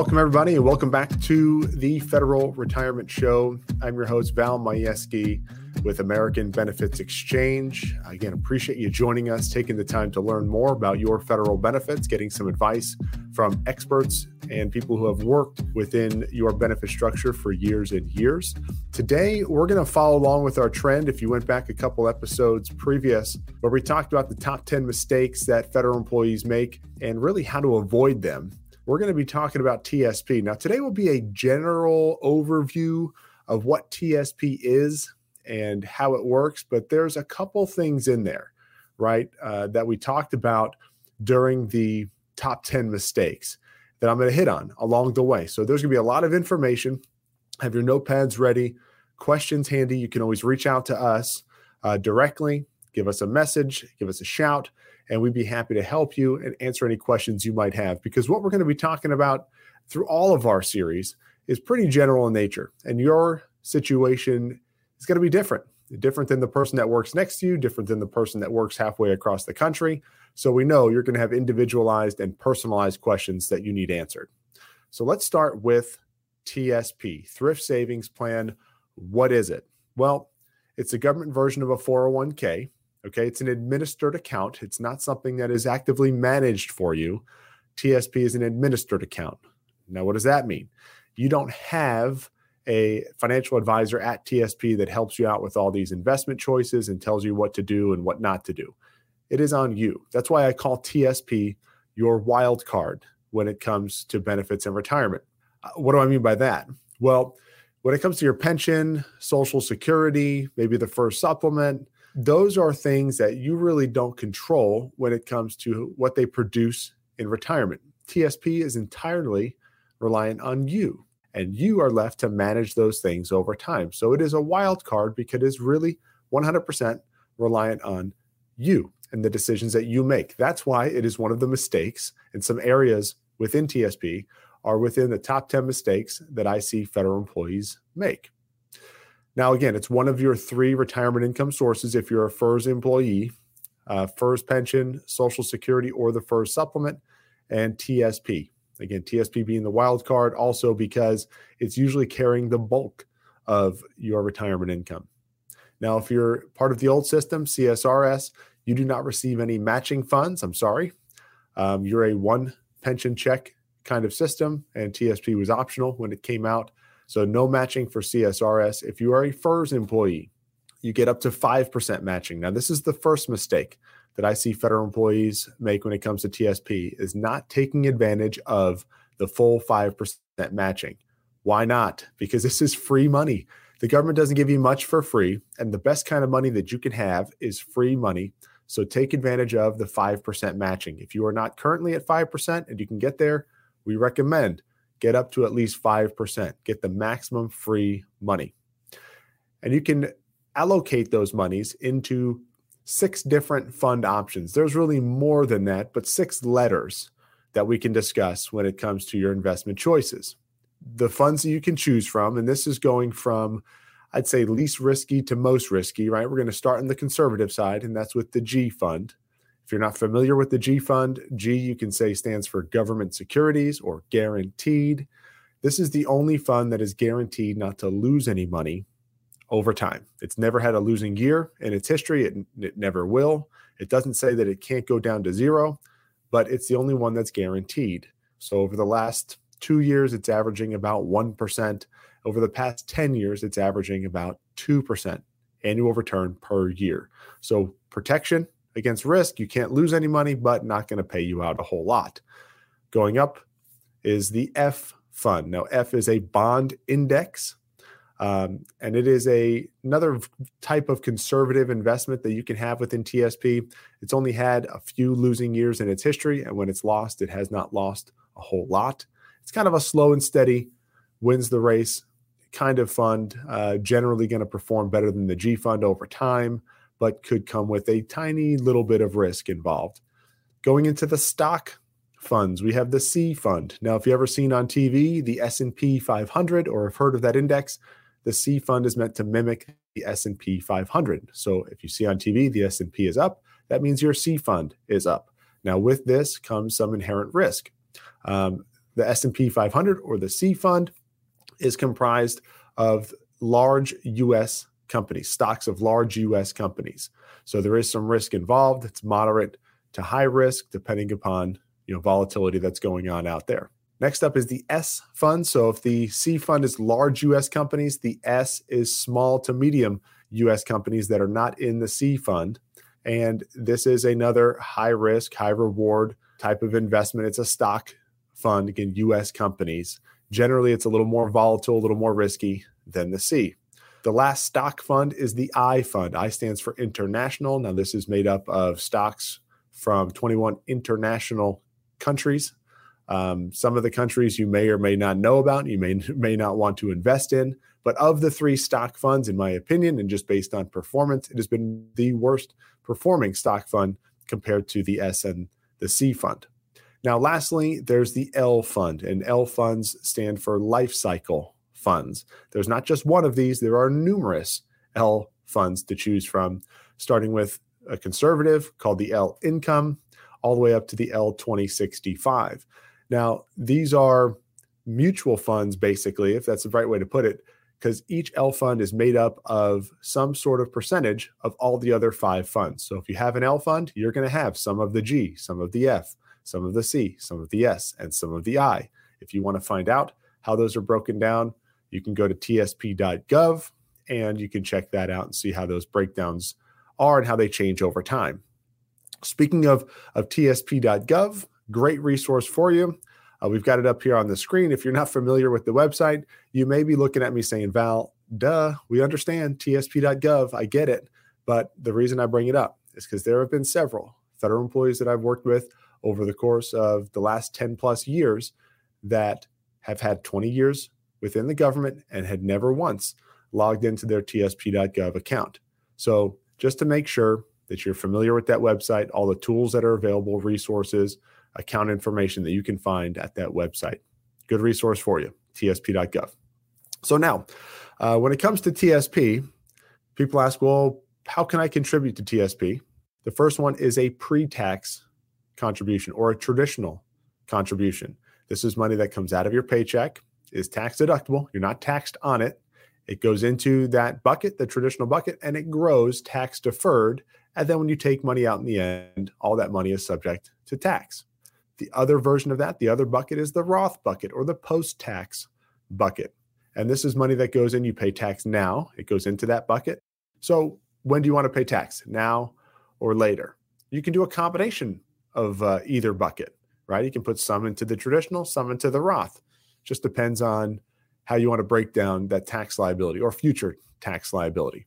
Welcome, everybody, and welcome back to the Federal Retirement Show. I'm your host, Val Majewski with American Benefits Exchange. Again, appreciate you joining us, taking the time to learn more about your federal benefits, getting some advice from experts and people who have worked within your benefit structure for years and years. Today, we're going to follow along with our trend. If you went back a couple episodes previous, where we talked about the top 10 mistakes that federal employees make and really how to avoid them we're going to be talking about TSP. Now, today will be a general overview of what TSP is and how it works, but there's a couple things in there, right, uh, that we talked about during the top 10 mistakes that I'm going to hit on along the way. So there's going to be a lot of information. Have your notepads ready, questions handy. You can always reach out to us uh, directly, give us a message, give us a shout and we'd be happy to help you and answer any questions you might have. Because what we're going to be talking about through all of our series is pretty general in nature, and your situation is going to be different. Different than the person that works next to you, different than the person that works halfway across the country. So we know you're going to have individualized and personalized questions that you need answered. So let's start with TSP, Thrift Savings Plan. What is it? Well, it's a government version of a 401k. Okay, it's an administered account. It's not something that is actively managed for you. TSP is an administered account. Now, what does that mean? You don't have a financial advisor at TSP that helps you out with all these investment choices and tells you what to do and what not to do. It is on you. That's why I call TSP your wild card when it comes to benefits and retirement. Uh, what do I mean by that? Well, when it comes to your pension, social security, maybe the FERS supplement, those are things that you really don't control when it comes to what they produce in retirement. TSP is entirely reliant on you, and you are left to manage those things over time. So it is a wild card because it is really 100% reliant on you and the decisions that you make. That's why it is one of the mistakes in some areas within TSP are within the top 10 mistakes that I see federal employees make. Now, again, it's one of your three retirement income sources if you're a FERS employee, uh, FERS pension, Social Security, or the FERS supplement, and TSP. Again, TSP being the wild card, also because it's usually carrying the bulk of your retirement income. Now, if you're part of the old system, CSRS, you do not receive any matching funds. I'm sorry. Um, you're a one pension check kind of system, and TSP was optional when it came out. So no matching for CSRS. If you are a FERS employee, you get up to 5% matching. Now, this is the first mistake that I see federal employees make when it comes to TSP is not taking advantage of the full 5% matching. Why not? Because this is free money. The government doesn't give you much for free, and the best kind of money that you can have is free money. So take advantage of the 5% matching. If you are not currently at 5% and you can get there, we recommend get up to at least 5%, get the maximum free money. And you can allocate those monies into six different fund options. There's really more than that, but six letters that we can discuss when it comes to your investment choices. The funds that you can choose from, and this is going from, I'd say, least risky to most risky, right? We're going to start on the conservative side, and that's with the G fund. If you're not familiar with the G fund, G you can say stands for government securities or guaranteed. This is the only fund that is guaranteed not to lose any money over time. It's never had a losing year in its history. It, it never will. It doesn't say that it can't go down to zero, but it's the only one that's guaranteed. So over the last two years, it's averaging about 1%. Over the past 10 years, it's averaging about 2% annual return per year. So protection against risk. You can't lose any money, but not going to pay you out a whole lot. Going up is the F fund. Now, F is a bond index. Um, and it is a another type of conservative investment that you can have within TSP. It's only had a few losing years in its history, and when it's lost, it has not lost a whole lot. It's kind of a slow and steady, wins the race kind of fund. Uh, generally, going to perform better than the G fund over time but could come with a tiny little bit of risk involved. Going into the stock funds, we have the C fund. Now, if you ever seen on TV the S&P 500 or have heard of that index, the C fund is meant to mimic the S&P 500. So if you see on TV the S&P is up, that means your C fund is up. Now, with this comes some inherent risk. Um, The S&P 500 or the C fund is comprised of large US companies, stocks of large US companies. So there is some risk involved. It's moderate to high risk depending upon, you know, volatility that's going on out there. Next up is the S fund. So if the C fund is large US companies, the S is small to medium US companies that are not in the C fund. And this is another high risk, high reward type of investment. It's a stock fund, again, US companies. Generally, it's a little more volatile, a little more risky than the C. The last stock fund is the I fund. I stands for international. Now, this is made up of stocks from 21 international countries. Um, some of the countries you may or may not know about, you may may not want to invest in. But of the three stock funds, in my opinion, and just based on performance, it has been the worst performing stock fund compared to the S and the C fund. Now, lastly, there's the L fund, and L funds stand for life cycle funds. There's not just one of these, there are numerous L funds to choose from, starting with a conservative called the L income, all the way up to the L 2065. Now, these are mutual funds, basically, if that's the right way to put it, because each L fund is made up of some sort of percentage of all the other five funds. So if you have an L fund, you're going to have some of the G, some of the F, some of the C, some of the S, and some of the I. If you want to find out how those are broken down, you can go to tsp.gov and you can check that out and see how those breakdowns are and how they change over time. Speaking of, of tsp.gov, great resource for you. Uh, we've got it up here on the screen. If you're not familiar with the website, you may be looking at me saying, Val, duh, we understand tsp.gov. I get it. But the reason I bring it up is because there have been several federal employees that I've worked with over the course of the last 10 plus years that have had 20 years within the government and had never once logged into their tsp.gov account. So, just to make sure that you're familiar with that website, all the tools that are available, resources, account information that you can find at that website. Good resource for you, tsp.gov. So now, uh, when it comes to TSP, people ask, well, how can I contribute to TSP? The first one is a pre tax contribution or a traditional contribution. This is money that comes out of your paycheck, is tax deductible. You're not taxed on it. It goes into that bucket, the traditional bucket, and it grows tax deferred. And then when you take money out in the end, all that money is subject to tax. The other version of that, the other bucket is the Roth bucket or the post tax bucket. And this is money that goes in, you pay tax now, it goes into that bucket. So when do you want to pay tax? Now or later? You can do a combination of uh, either bucket, right? You can put some into the traditional, some into the Roth. Just depends on how you want to break down that tax liability or future tax liability.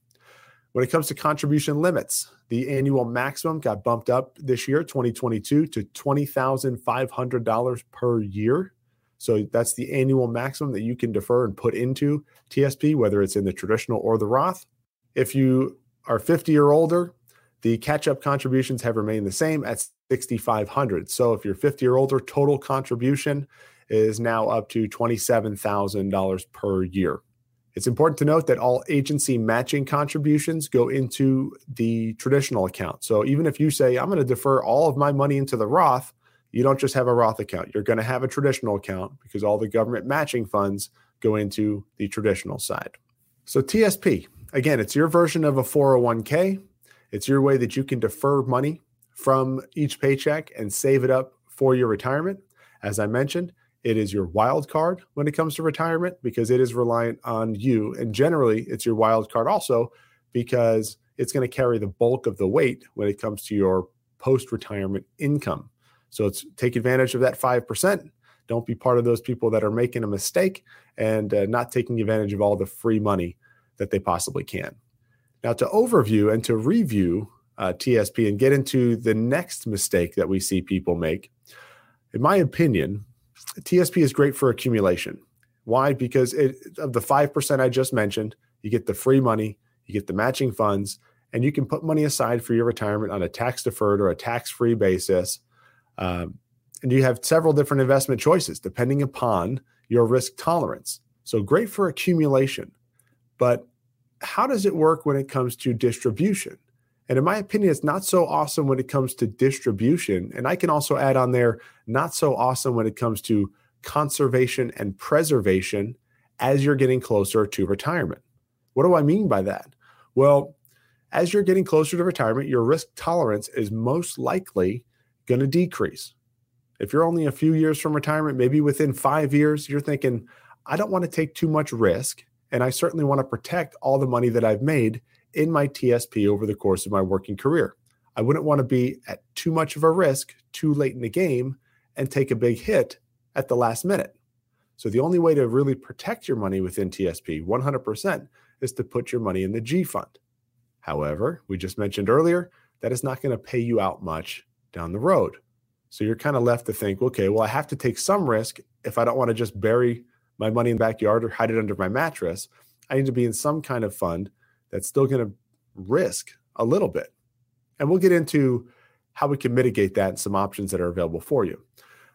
When it comes to contribution limits, the annual maximum got bumped up this year, 2022, to $20,500 per year. So that's the annual maximum that you can defer and put into TSP, whether it's in the traditional or the Roth. If you are 50 or older, the catch up contributions have remained the same at 6,500. So if you're 50 or older, total contribution is now up to $27,000 per year. It's important to note that all agency matching contributions go into the traditional account. So even if you say, I'm going to defer all of my money into the Roth, you don't just have a Roth account. You're going to have a traditional account because all the government matching funds go into the traditional side. So TSP, again, it's your version of a 401k. It's your way that you can defer money from each paycheck and save it up for your retirement. As I mentioned, it is your wild card when it comes to retirement because it is reliant on you. And generally, it's your wild card also because it's going to carry the bulk of the weight when it comes to your post retirement income. So it's take advantage of that 5%. Don't be part of those people that are making a mistake and uh, not taking advantage of all the free money that they possibly can. Now, to overview and to review uh, TSP and get into the next mistake that we see people make, in my opinion, TSP is great for accumulation. Why? Because it, of the 5% I just mentioned, you get the free money, you get the matching funds, and you can put money aside for your retirement on a tax deferred or a tax free basis. Um, and you have several different investment choices depending upon your risk tolerance. So great for accumulation. But how does it work when it comes to distribution? And in my opinion, it's not so awesome when it comes to distribution. And I can also add on there, not so awesome when it comes to conservation, and preservation as you're getting closer to retirement. What do I mean by that? Well, as you're getting closer to retirement, your risk tolerance is most likely going to decrease. If you're only a few years from retirement, maybe within five years, you're thinking, I don't want to take too much risk. And I certainly want to protect all the money that I've made in my TSP over the course of my working career. I wouldn't want to be at too much of a risk too late in the game and take a big hit at the last minute. So the only way to really protect your money within TSP 100% is to put your money in the G fund. However, we just mentioned earlier that is not going to pay you out much down the road. So you're kind of left to think, okay, well, I have to take some risk if I don't want to just bury my money in the backyard or hide it under my mattress. I need to be in some kind of fund that's still going to risk a little bit. And we'll get into how we can mitigate that and some options that are available for you.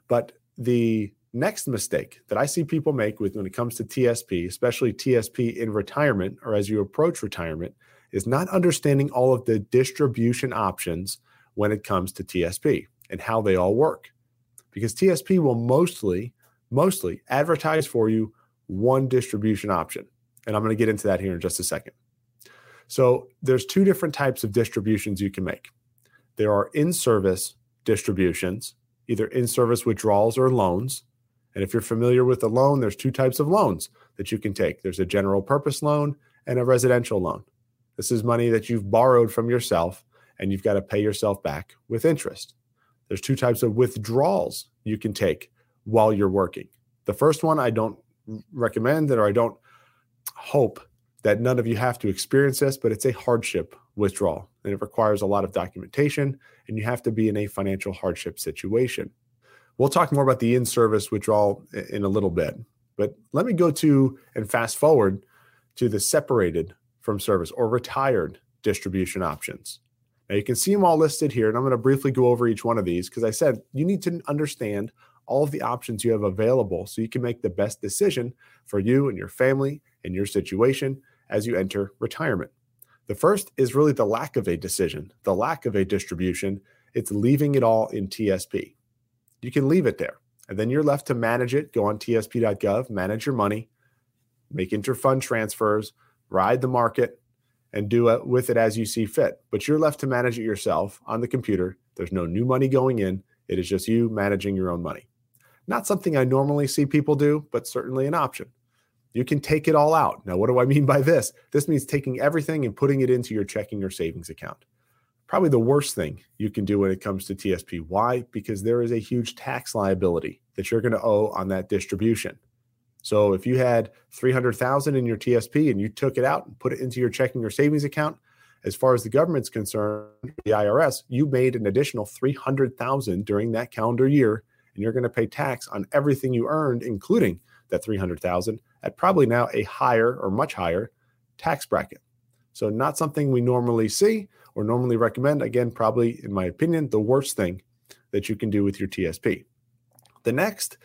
But the next mistake that I see people make with when it comes to TSP, especially TSP in retirement or as you approach retirement, is not understanding all of the distribution options when it comes to TSP and how they all work. Because TSP will mostly, mostly advertise for you one distribution option. And I'm going to get into that here in just a second. So there's two different types of distributions you can make. There are in-service distributions, either in-service withdrawals or loans. And if you're familiar with a loan, there's two types of loans that you can take. There's a general purpose loan and a residential loan. This is money that you've borrowed from yourself and you've got to pay yourself back with interest. There's two types of withdrawals you can take while you're working. The first one I don't recommend or I don't hope that none of you have to experience this, but it's a hardship withdrawal and it requires a lot of documentation and you have to be in a financial hardship situation. We'll talk more about the in service withdrawal in a little bit, but let me go to and fast forward to the separated from service or retired distribution options. Now you can see them all listed here, and I'm going to briefly go over each one of these because I said you need to understand all of the options you have available so you can make the best decision for you and your family and your situation as you enter retirement. The first is really the lack of a decision, the lack of a distribution. It's leaving it all in TSP. You can leave it there, and then you're left to manage it. Go on tsp.gov, manage your money, make interfund transfers, ride the market, and do it with it as you see fit. But you're left to manage it yourself on the computer. There's no new money going in. It is just you managing your own money. Not something I normally see people do, but certainly an option. You can take it all out. Now, what do I mean by this? This means taking everything and putting it into your checking or savings account. Probably the worst thing you can do when it comes to TSP. Why? Because there is a huge tax liability that you're going to owe on that distribution. So if you had 300,000 in your TSP and you took it out and put it into your checking or savings account, as far as the government's concerned, the IRS, you made an additional 300,000 during that calendar year and you're going to pay tax on everything you earned including that 300,000 at probably now a higher or much higher tax bracket. So, not something we normally see or normally recommend. Again, probably, in my opinion, the worst thing that you can do with your TSP. The next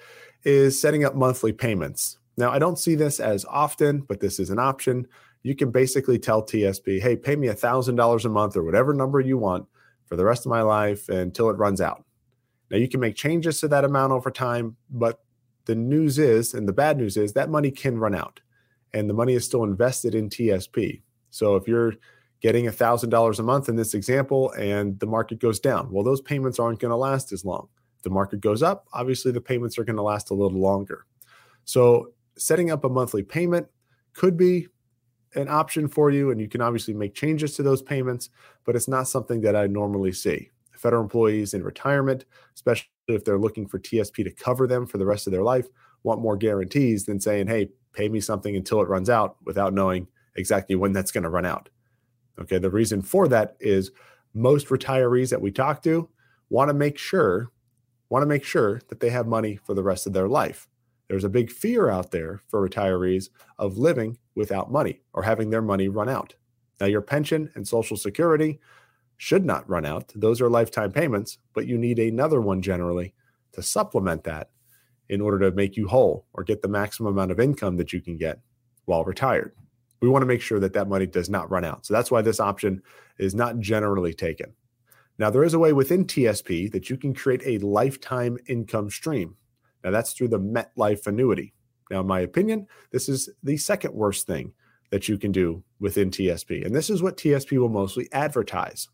is setting up monthly payments. Now, I don't see this as often, but this is an option. You can basically tell TSP, hey, pay me $1,000 a month or whatever number you want for the rest of my life until it runs out. Now, you can make changes to that amount over time, but the news is, and the bad news is, that money can run out and the money is still invested in TSP. So if you're getting $1,000 a month in this example and the market goes down, well, those payments aren't going to last as long. The market goes up, obviously the payments are going to last a little longer. So setting up a monthly payment could be an option for you, and you can obviously make changes to those payments, but it's not something that I normally see. Federal employees in retirement, especially if they're looking for TSP to cover them for the rest of their life, want more guarantees than saying, hey, pay me something until it runs out without knowing exactly when that's going to run out. Okay. The reason for that is most retirees that we talk to want to make sure want to make sure that they have money for the rest of their life. There's a big fear out there for retirees of living without money or having their money run out. Now, your pension and Social Security should not run out. Those are lifetime payments, but you need another one generally to supplement that in order to make you whole or get the maximum amount of income that you can get while retired. We want to make sure that that money does not run out. So that's why this option is not generally taken. Now, there is a way within TSP that you can create a lifetime income stream. Now, that's through the MetLife annuity. Now, in my opinion, this is the second worst thing that you can do within TSP. And this is what TSP will mostly advertise.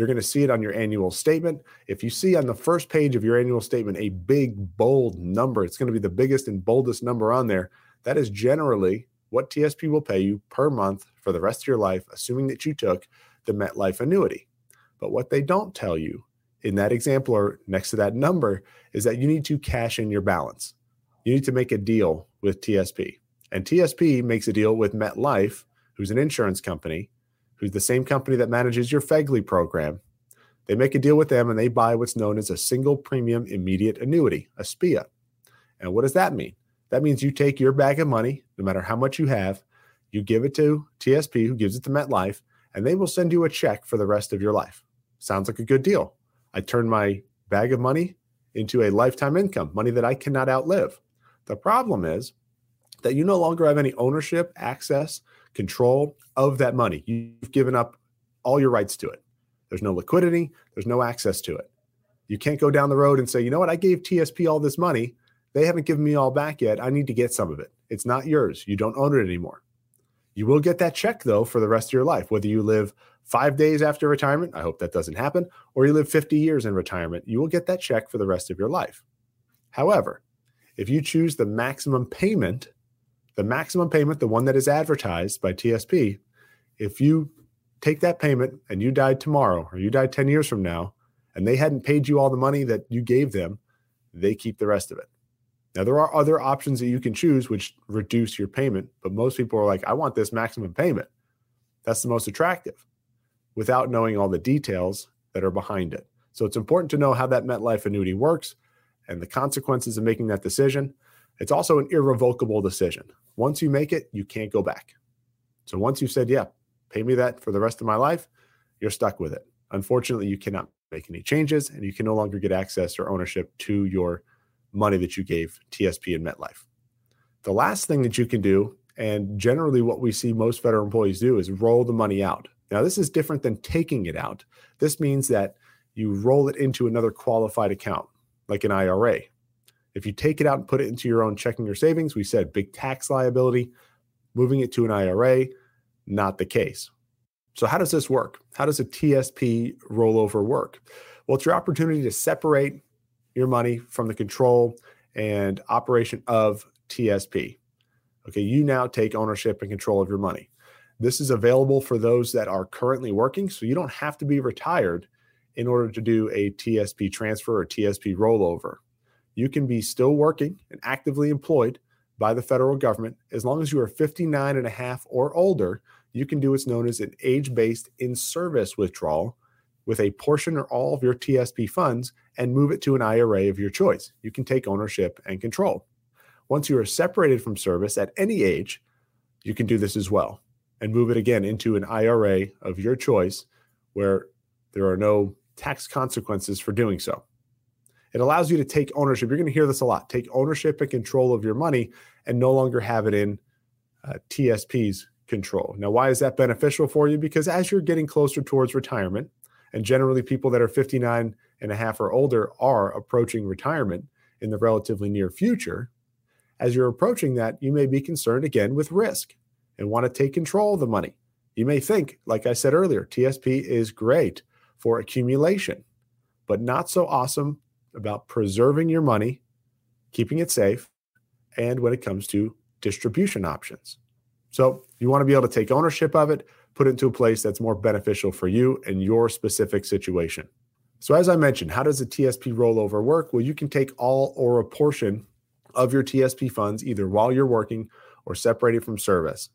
You're going to see it on your annual statement. If you see on the first page of your annual statement a big, bold number, it's going to be the biggest and boldest number on there. That is generally what TSP will pay you per month for the rest of your life, assuming that you took the MetLife annuity. But what they don't tell you in that example or next to that number is that you need to cash in your balance. You need to make a deal with TSP. And TSP makes a deal with MetLife, who's an insurance company, who's the same company that manages your FEGLI program. They make a deal with them and they buy what's known as a single premium immediate annuity, a SPIA. And what does that mean? That means you take your bag of money, no matter how much you have, you give it to TSP, who gives it to MetLife, and they will send you a check for the rest of your life. Sounds like a good deal. I turn my bag of money into a lifetime income, money that I cannot outlive. The problem is that you no longer have any ownership, access, control of that money. You've given up all your rights to it. There's no liquidity, there's no access to it. You can't go down the road and say, you know what, I gave TSP all this money. They haven't given me all back yet. I need to get some of it. It's not yours. You don't own it anymore. You will get that check though for the rest of your life, whether you live five days after retirement. I hope that doesn't happen, or you live 50 years in retirement. You will get that check for the rest of your life. However, if you choose the maximum payment, the maximum payment, the one that is advertised by TSP, if you take that payment and you died tomorrow or you died 10 years from now and they hadn't paid you all the money that you gave them, they keep the rest of it. Now, there are other options that you can choose which reduce your payment, but most people are like, I want this maximum payment. That's the most attractive without knowing all the details that are behind it. So it's important to know how that MetLife annuity works and the consequences of making that decision. It's also an irrevocable decision. Once you make it, you can't go back. So once you've said, yeah, pay me that for the rest of my life, you're stuck with it. Unfortunately, you cannot make any changes and you can no longer get access or ownership to your money that you gave TSP and MetLife. The last thing that you can do, and generally what we see most federal employees do, is roll the money out. Now, this is different than taking it out. This means that you roll it into another qualified account, like an IRA. If you take it out and put it into your own checking or savings, we said big tax liability. Moving it to an IRA, not the case. So, how does this work? How does a TSP rollover work? Well, it's your opportunity to separate your money from the control and operation of TSP. Okay, you now take ownership and control of your money. This is available for those that are currently working, so you don't have to be retired in order to do a TSP transfer or TSP rollover. You can be still working and actively employed by the federal government as long as you are 59 and a half or older. You can do what's known as an age based in service withdrawal with a portion or all of your TSP funds and move it to an IRA of your choice. You can take ownership and control. Once you are separated from service at any age, you can do this as well and move it again into an IRA of your choice where there are no tax consequences for doing so. It allows you to take ownership. You're going to hear this a lot take ownership and control of your money and no longer have it in uh, TSP's control. Now, why is that beneficial for you? Because as you're getting closer towards retirement, and generally, people that are 59 and a half or older are approaching retirement in the relatively near future. As you're approaching that, you may be concerned again with risk and want to take control of the money. You may think, like I said earlier, TSP is great for accumulation, but not so awesome about preserving your money, keeping it safe, and when it comes to distribution options. So you want to be able to take ownership of it, put it into a place that's more beneficial for you and your specific situation. So, as I mentioned, how does a TSP rollover work? Well, you can take all or a portion of your TSP funds either while you're working or separated from service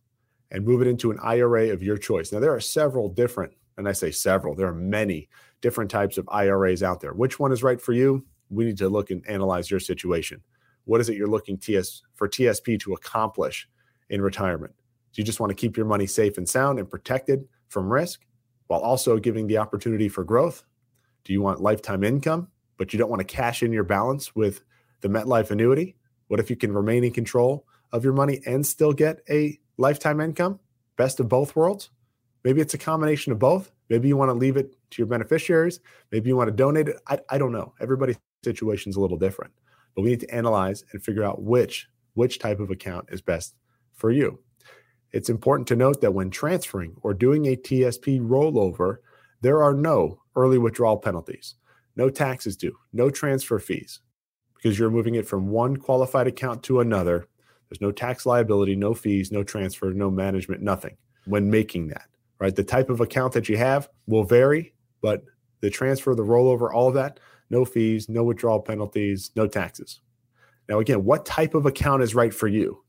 and move it into an IRA of your choice. Now, there are several different, and I say several, there are many different types of IRAs out there. Which one is right for you? We need to look and analyze your situation. What is it you're looking TS for TSP to accomplish in retirement? Do you just want to keep your money safe and sound and protected from risk while also giving the opportunity for growth? Do you want lifetime income, but you don't want to cash in your balance with the MetLife annuity? What if you can remain in control of your money and still get a lifetime income? Best of both worlds? Maybe it's a combination of both. Maybe you want to leave it to your beneficiaries. Maybe you want to donate it. I, I don't know. Everybody's situation is a little different. but we need to analyze and figure out which which type of account is best for you. It's important to note that when transferring or doing a TSP rollover, there are no early withdrawal penalties, no taxes due, no transfer fees, because you're moving it from one qualified account to another. There's no tax liability, no fees, no transfer, no management, nothing when making that, right? The type of account that you have will vary, but the transfer, the rollover, all of that, no fees, no withdrawal penalties, no taxes. Now, again, what type of account is right for you?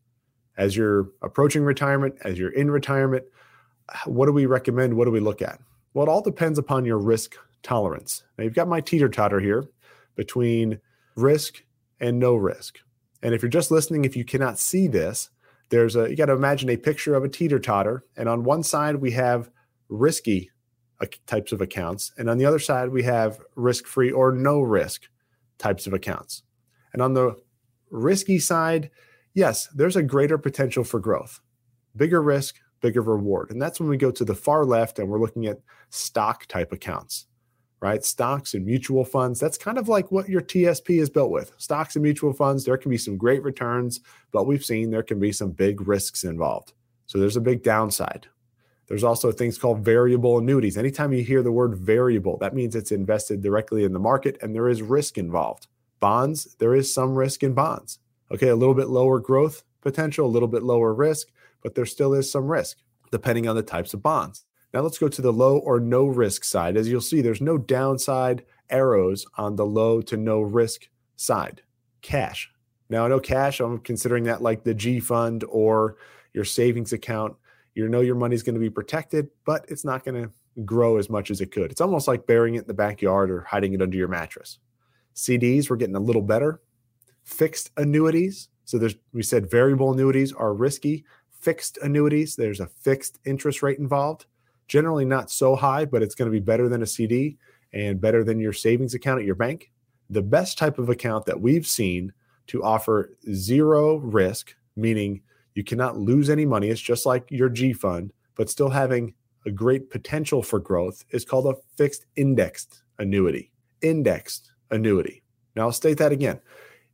As you're approaching retirement, as you're in retirement, what do we recommend? What do we look at? Well, it all depends upon your risk tolerance. Now, you've got my teeter totter here between risk and no risk. And if you're just listening, if you cannot see this, there's a, you got to imagine a picture of a teeter totter. And on one side, we have risky types of accounts. And on the other side, we have risk free or no risk types of accounts. And on the risky side, yes, there's a greater potential for growth, bigger risk, bigger reward. And that's when we go to the far left and we're looking at stock type accounts, right? Stocks and mutual funds. That's kind of like what your TSP is built with. Stocks and mutual funds, there can be some great returns, but we've seen there can be some big risks involved. So there's a big downside. There's also things called variable annuities. Anytime you hear the word variable, that means it's invested directly in the market and there is risk involved. Bonds, there is some risk in bonds. Okay, a little bit lower growth potential, a little bit lower risk, but there still is some risk depending on the types of bonds. Now let's go to the low or no risk side. As you'll see, there's no downside arrows on the low to no risk side. Cash. Now I know cash, I'm considering that like the G fund or your savings account you know your money's going to be protected, but it's not going to grow as much as it could. It's almost like burying it in the backyard or hiding it under your mattress. CDs, we're getting a little better. Fixed annuities, so there's we said variable annuities are risky. Fixed annuities, there's a fixed interest rate involved. Generally not so high, but it's going to be better than a CD and better than your savings account at your bank. The best type of account that we've seen to offer zero risk, meaning you cannot lose any money. It's just like your G fund, but still having a great potential for growth is called a fixed indexed annuity. Indexed annuity. Now, I'll state that again.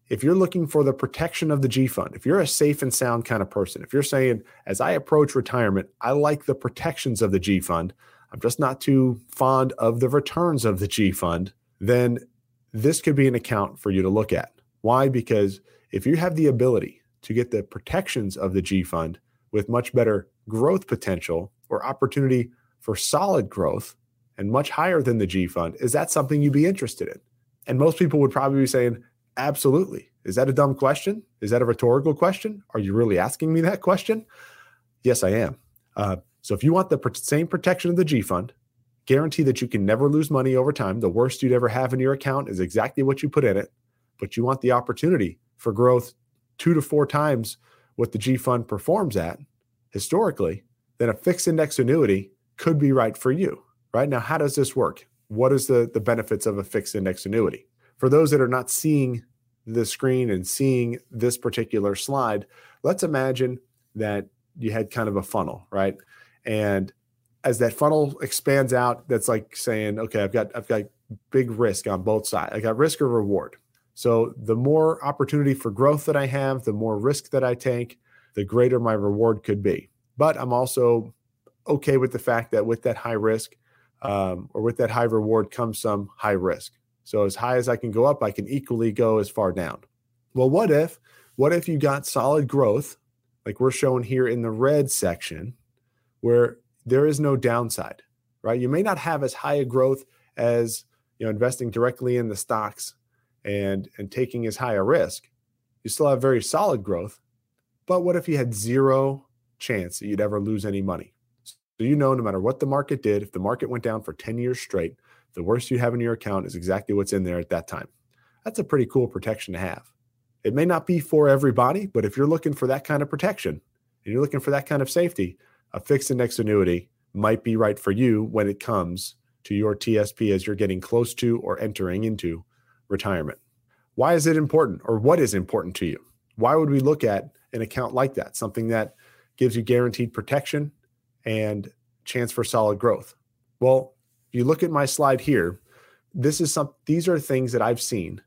If you're looking for the protection of the G fund, if you're a safe and sound kind of person, if you're saying, as I approach retirement, I like the protections of the G fund, I'm just not too fond of the returns of the G fund, then this could be an account for you to look at. Why? Because if you have the ability to get the protections of the G fund with much better growth potential or opportunity for solid growth and much higher than the G fund, is that something you'd be interested in? And most people would probably be saying, absolutely. Is that a dumb question? Is that a rhetorical question? Are you really asking me that question? Yes, I am. Uh, so if you want the same protection of the G fund, guarantee that you can never lose money over time, the worst you'd ever have in your account is exactly what you put in it, but you want the opportunity for growth two to four times what the G fund performs at historically, then a fixed index annuity could be right for you. Right now, how does this work? What is the, the benefits of a fixed index annuity? For those that are not seeing the screen and seeing this particular slide, let's imagine that you had kind of a funnel, right? And as that funnel expands out, that's like saying, okay, I've got I've got big risk on both sides. I got risk or reward. So the more opportunity for growth that I have, the more risk that I take, the greater my reward could be. But I'm also okay with the fact that with that high risk um, or with that high reward comes some high risk. So as high as I can go up, I can equally go as far down. Well, what if, what if you got solid growth, like we're showing here in the red section, where there is no downside, right? You may not have as high a growth as you know investing directly in the stocks and and taking as high a risk, you still have very solid growth. But what if you had zero chance that you'd ever lose any money? So you know, no matter what the market did, if the market went down for 10 years straight, the worst you have in your account is exactly what's in there at that time. That's a pretty cool protection to have. It may not be for everybody, but if you're looking for that kind of protection and you're looking for that kind of safety, a fixed index annuity might be right for you when it comes to your TSP as you're getting close to or entering into retirement. Why is it important or what is important to you? Why would we look at an account like that? Something that gives you guaranteed protection and chance for solid growth. Well, you look at my slide here, this is some these are things that I've seen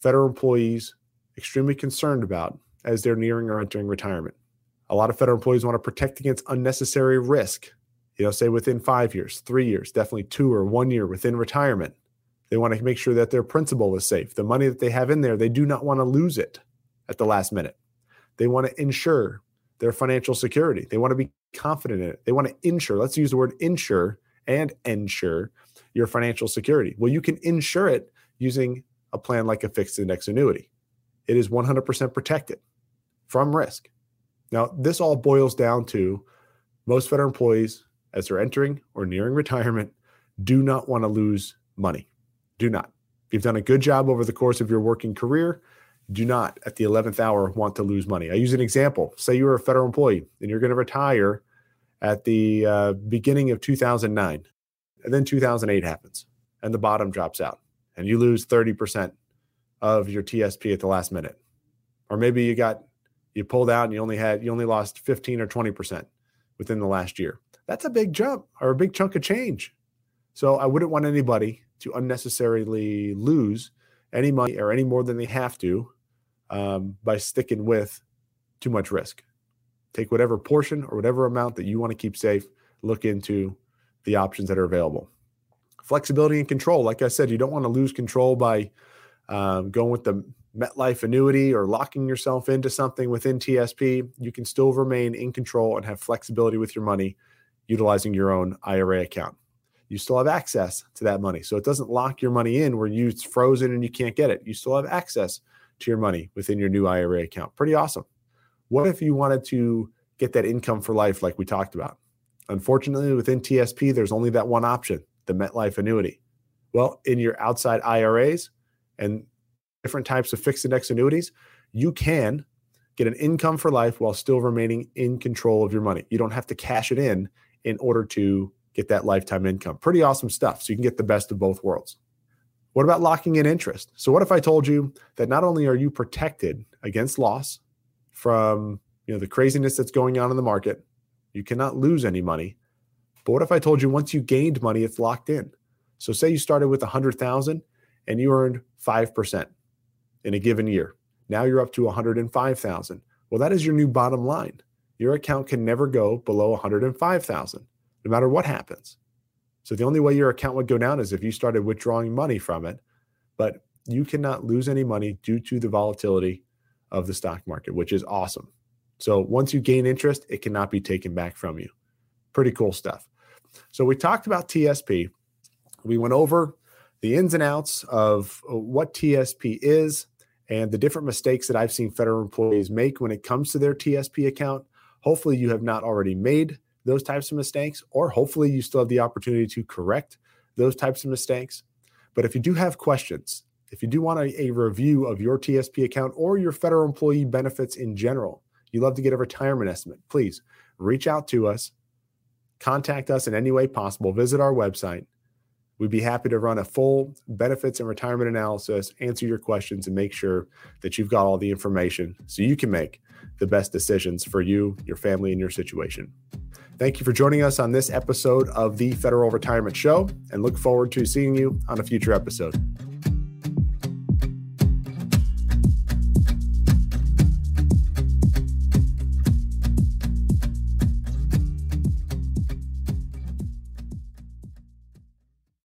federal employees extremely concerned about as they're nearing or entering retirement. A lot of federal employees want to protect against unnecessary risk. You know, say within five years, three years, definitely two or one year within retirement. They want to make sure that their principal is safe. The money that they have in there, they do not want to lose it at the last minute. They want to ensure their financial security. They want to be confident in it. They want to insure. Let's use the word insure and ensure your financial security. Well, you can insure it using a plan like a fixed index annuity. It is 100% protected from risk. Now, this all boils down to most federal employees, as they're entering or nearing retirement, do not want to lose money. Do not. You've done a good job over the course of your working career, do not at the 11th hour want to lose money. I use an example. Say you're a federal employee and you're going to retire at the uh, beginning of 2009, and then 2008 happens and the bottom drops out and you lose 30% of your TSP at the last minute. Or maybe you got you pulled out and you only had you only lost 15 or 20% within the last year. That's a big jump or a big chunk of change. So I wouldn't want anybody to unnecessarily lose any money or any more than they have to um, by sticking with too much risk. Take whatever portion or whatever amount that you want to keep safe, look into the options that are available. Flexibility and control. Like I said, you don't want to lose control by um, going with the MetLife annuity or locking yourself into something within TSP, you can still remain in control and have flexibility with your money utilizing your own IRA account. You still have access to that money. So it doesn't lock your money in where you, it's frozen and you can't get it. You still have access to your money within your new IRA account. Pretty awesome. What if you wanted to get that income for life like we talked about? Unfortunately, within TSP, there's only that one option, the MetLife annuity. Well, in your outside IRAs, and different types of fixed index annuities, you can get an income for life while still remaining in control of your money. You don't have to cash it in in order to get that lifetime income. Pretty awesome stuff. So you can get the best of both worlds. What about locking in interest? So what if I told you that not only are you protected against loss from, you know, the craziness that's going on in the market, you cannot lose any money. But what if I told you once you gained money it's locked in? So say you started with 100,000 and you earned 5% in a given year. Now you're up to 105,000. Well, that is your new bottom line. Your account can never go below 105,000 no matter what happens. So the only way your account would go down is if you started withdrawing money from it, but you cannot lose any money due to the volatility of the stock market, which is awesome. So once you gain interest, it cannot be taken back from you. Pretty cool stuff. So we talked about TSP. We went over the ins and outs of uh, what TSP is and the different mistakes that I've seen federal employees make when it comes to their TSP account. Hopefully, you have not already made those types of mistakes, or hopefully, you still have the opportunity to correct those types of mistakes. But if you do have questions, if you do want a, a review of your TSP account or your federal employee benefits in general, you love to get a retirement estimate, please reach out to us, contact us in any way possible, visit our website, We'd be happy to run a full benefits and retirement analysis, answer your questions, and make sure that you've got all the information so you can make the best decisions for you, your family, and your situation. Thank you for joining us on this episode of the Federal Retirement Show and look forward to seeing you on a future episode.